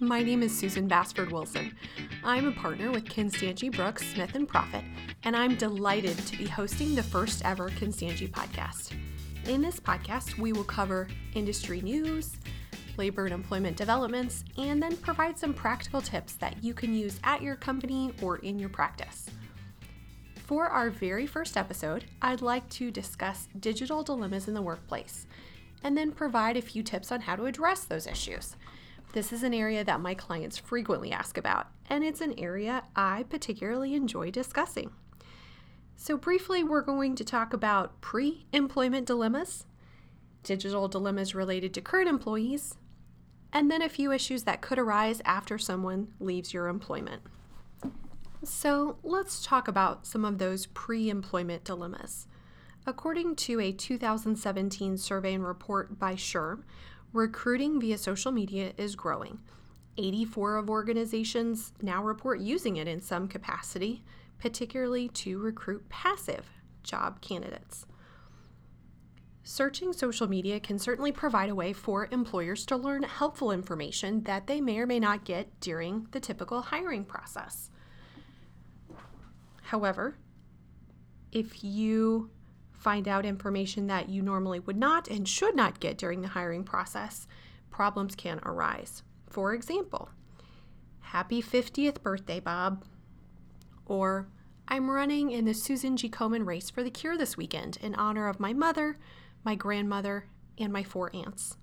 My name is Susan Bassford Wilson. I'm a partner with Constangy Brooks Smith and Prophete, and I'm delighted to be hosting the first ever Constangy podcast. In this podcast, we will cover industry news, labor and employment developments, and then provide some practical tips that you can use at your company or in your practice. For our very first episode, I'd like to discuss digital dilemmas in the workplace and then provide a few tips on how to address those issues. This is an area that my clients frequently ask about, and it's an area I particularly enjoy discussing. So, briefly, we're going to talk about pre employment dilemmas, digital dilemmas related to current employees, and then a few issues that could arise after someone leaves your employment. So, let's talk about some of those pre employment dilemmas. According to a 2017 survey and report by SHRM, recruiting via social media is growing. 84 of organizations now report using it in some capacity, particularly to recruit passive job candidates. Searching social media can certainly provide a way for employers to learn helpful information that they may or may not get during the typical hiring process. However, if you find out information that you normally would not and should not get during the hiring process, problems can arise. For example, Happy 50th birthday, Bob. Or, I'm running in the Susan G. Komen race for the cure this weekend in honor of my mother, my grandmother, and my four aunts.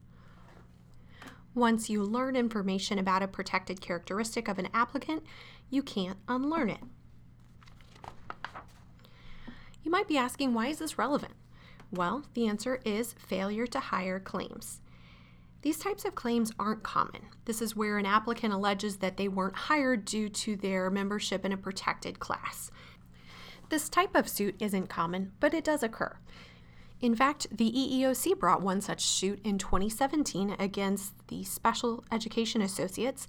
Once you learn information about a protected characteristic of an applicant, you can't unlearn it. You might be asking, why is this relevant? Well, the answer is failure to hire claims. These types of claims aren't common. This is where an applicant alleges that they weren't hired due to their membership in a protected class. This type of suit isn't common, but it does occur. In fact, the EEOC brought one such suit in 2017 against the Special Education Associates,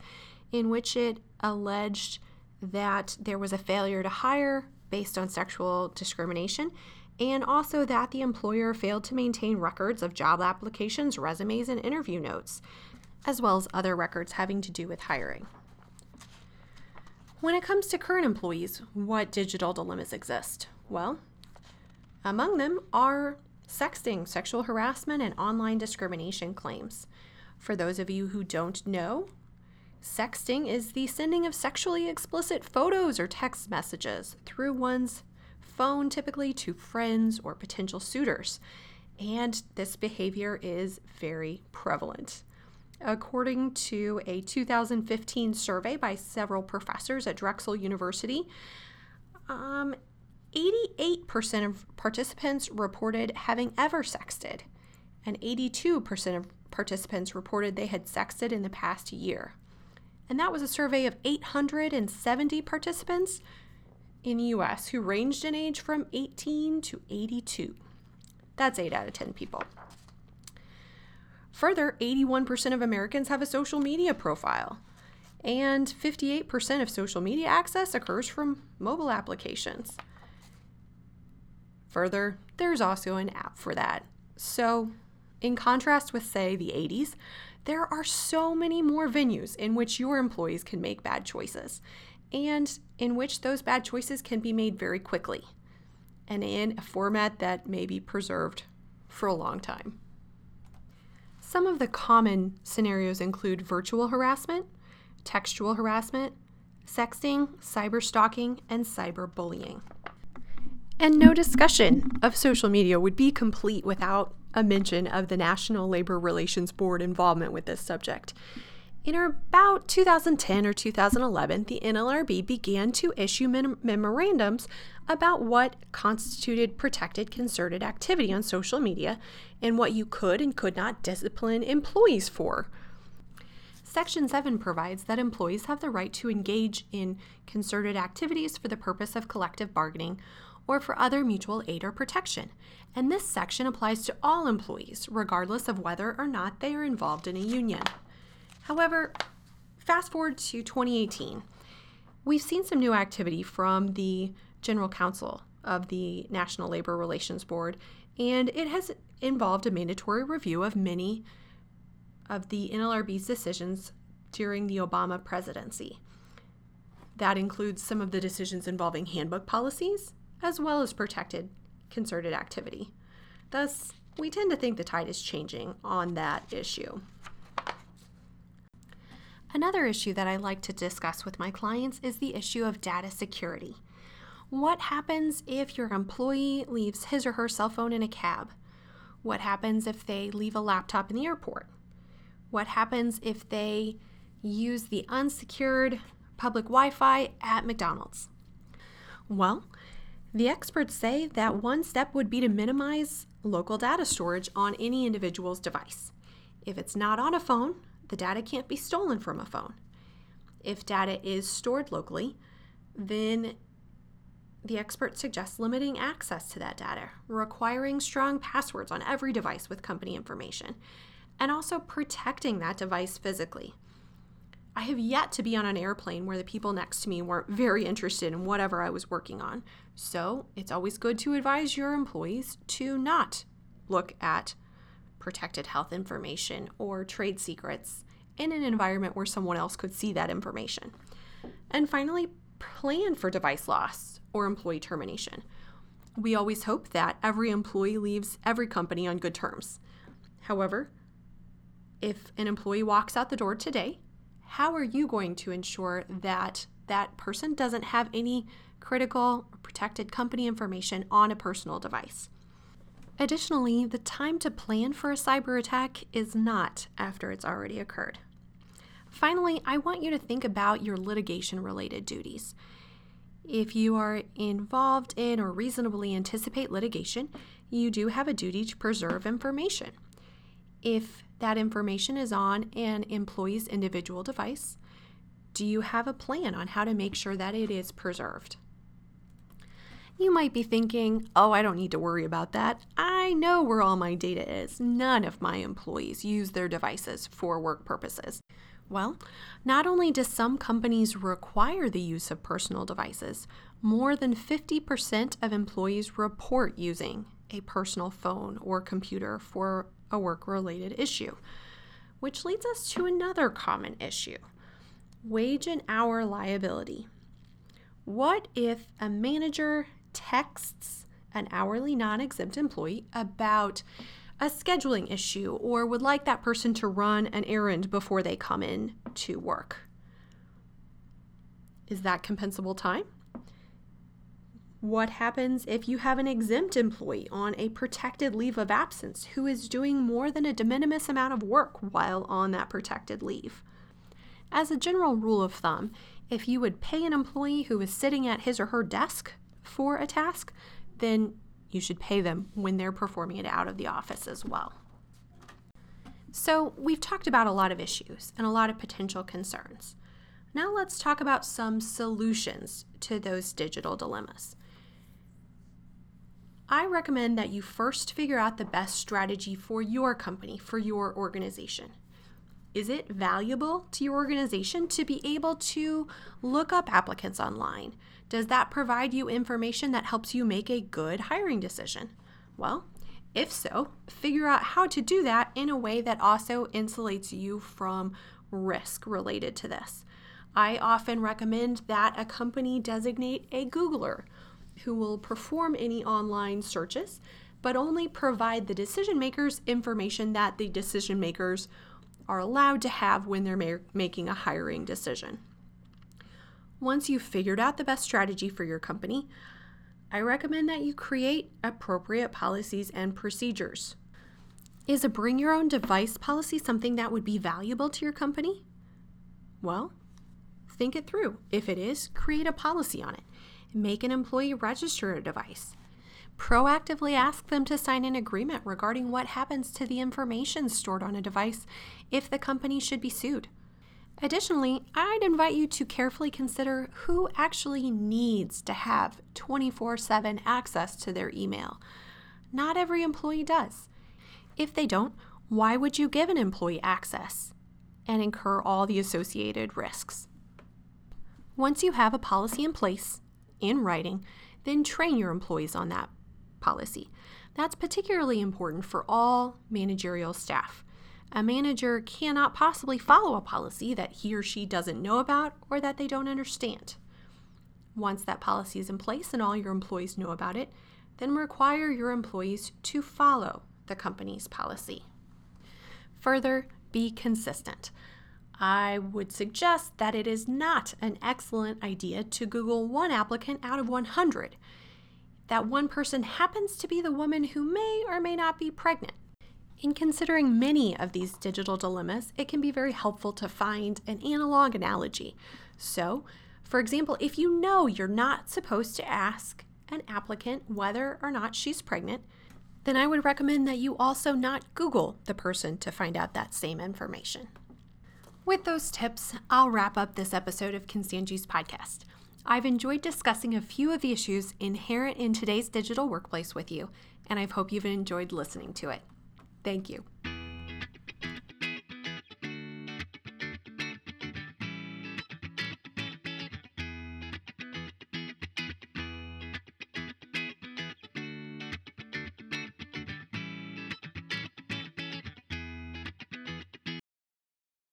in which it alleged that there was a failure to hire based on sexual discrimination, and also that the employer failed to maintain records of job applications, resumes, and interview notes, as well as other records having to do with hiring. When it comes to current employees, what digital dilemmas exist? Well, among them are sexting, sexual harassment, and online discrimination claims. For those of you who don't know, Sexting is the sending of sexually explicit photos or text messages through one's phone, typically to friends or potential suitors. And this behavior is very prevalent. According to a 2015 survey by several professors at Drexel University, um, 88% of participants reported having ever sexted, and 82% of participants reported they had sexted in the past year and that was a survey of 870 participants in the US who ranged in age from 18 to 82. That's 8 out of 10 people. Further, 81% of Americans have a social media profile, and 58% of social media access occurs from mobile applications. Further, there's also an app for that. So, in contrast with, say, the 80s, there are so many more venues in which your employees can make bad choices and in which those bad choices can be made very quickly and in a format that may be preserved for a long time. Some of the common scenarios include virtual harassment, textual harassment, sexting, cyber stalking, and cyberbullying. And no discussion of social media would be complete without a mention of the National Labor Relations Board involvement with this subject. In about 2010 or 2011, the NLRB began to issue mem- memorandums about what constituted protected concerted activity on social media and what you could and could not discipline employees for. Section 7 provides that employees have the right to engage in concerted activities for the purpose of collective bargaining or for other mutual aid or protection. And this section applies to all employees, regardless of whether or not they are involved in a union. However, fast forward to 2018, we've seen some new activity from the General Counsel of the National Labor Relations Board, and it has involved a mandatory review of many of the NLRB's decisions during the Obama presidency. That includes some of the decisions involving handbook policies, as well as protected concerted activity. Thus, we tend to think the tide is changing on that issue. Another issue that I like to discuss with my clients is the issue of data security. What happens if your employee leaves his or her cell phone in a cab? What happens if they leave a laptop in the airport? What happens if they use the unsecured public Wi Fi at McDonald's? Well, the experts say that one step would be to minimize local data storage on any individual's device. If it's not on a phone, the data can't be stolen from a phone. If data is stored locally, then the expert suggests limiting access to that data, requiring strong passwords on every device with company information, and also protecting that device physically. I have yet to be on an airplane where the people next to me weren't very interested in whatever I was working on. So it's always good to advise your employees to not look at protected health information or trade secrets in an environment where someone else could see that information. And finally, plan for device loss or employee termination. We always hope that every employee leaves every company on good terms. However, if an employee walks out the door today how are you going to ensure that that person doesn't have any critical or protected company information on a personal device? Additionally, the time to plan for a cyber attack is not after it's already occurred. Finally, I want you to think about your litigation related duties. If you are involved in or reasonably anticipate litigation, you do have a duty to preserve information. If that information is on an employee's individual device, do you have a plan on how to make sure that it is preserved? You might be thinking, oh, I don't need to worry about that. I know where all my data is. None of my employees use their devices for work purposes. Well, not only do some companies require the use of personal devices, more than 50% of employees report using a personal phone or computer for a work related issue. Which leads us to another common issue wage and hour liability. What if a manager texts an hourly non exempt employee about a scheduling issue or would like that person to run an errand before they come in to work? Is that compensable time? What happens if you have an exempt employee on a protected leave of absence who is doing more than a de minimis amount of work while on that protected leave? As a general rule of thumb, if you would pay an employee who is sitting at his or her desk for a task, then you should pay them when they're performing it out of the office as well. So, we've talked about a lot of issues and a lot of potential concerns. Now, let's talk about some solutions to those digital dilemmas. I recommend that you first figure out the best strategy for your company, for your organization. Is it valuable to your organization to be able to look up applicants online? Does that provide you information that helps you make a good hiring decision? Well, if so, figure out how to do that in a way that also insulates you from risk related to this. I often recommend that a company designate a Googler who will perform any online searches, but only provide the decision makers information that the decision makers are allowed to have when they're ma- making a hiring decision. Once you've figured out the best strategy for your company, I recommend that you create appropriate policies and procedures. Is a bring your own device policy something that would be valuable to your company? Well, think it through. If it is, create a policy on it make an employee register a device. Proactively ask them to sign an agreement regarding what happens to the information stored on a device if the company should be sued. Additionally, I'd invite you to carefully consider who actually needs to have 24 7 access to their email. Not every employee does. If they don't, why would you give an employee access and incur all the associated risks? Once you have a policy in place, in writing, then train your employees on that policy. That's particularly important for all managerial staff. A manager cannot possibly follow a policy that he or she doesn't know about or that they don't understand. Once that policy is in place and all your employees know about it, then require your employees to follow the company's policy. Further, be consistent. I would suggest that it is not an excellent idea to Google one applicant out of 100. That one person happens to be the woman who may or may not be pregnant. In considering many of these digital dilemmas, it can be very helpful to find an analog analogy. So, for example, if you know you're not supposed to ask an applicant whether or not she's pregnant, then I would recommend that you also not Google the person to find out that same information. With those tips, I'll wrap up this episode of Constangy's podcast. I've enjoyed discussing a few of the issues inherent in today's digital workplace with you, and I hope you've enjoyed listening to it. Thank you.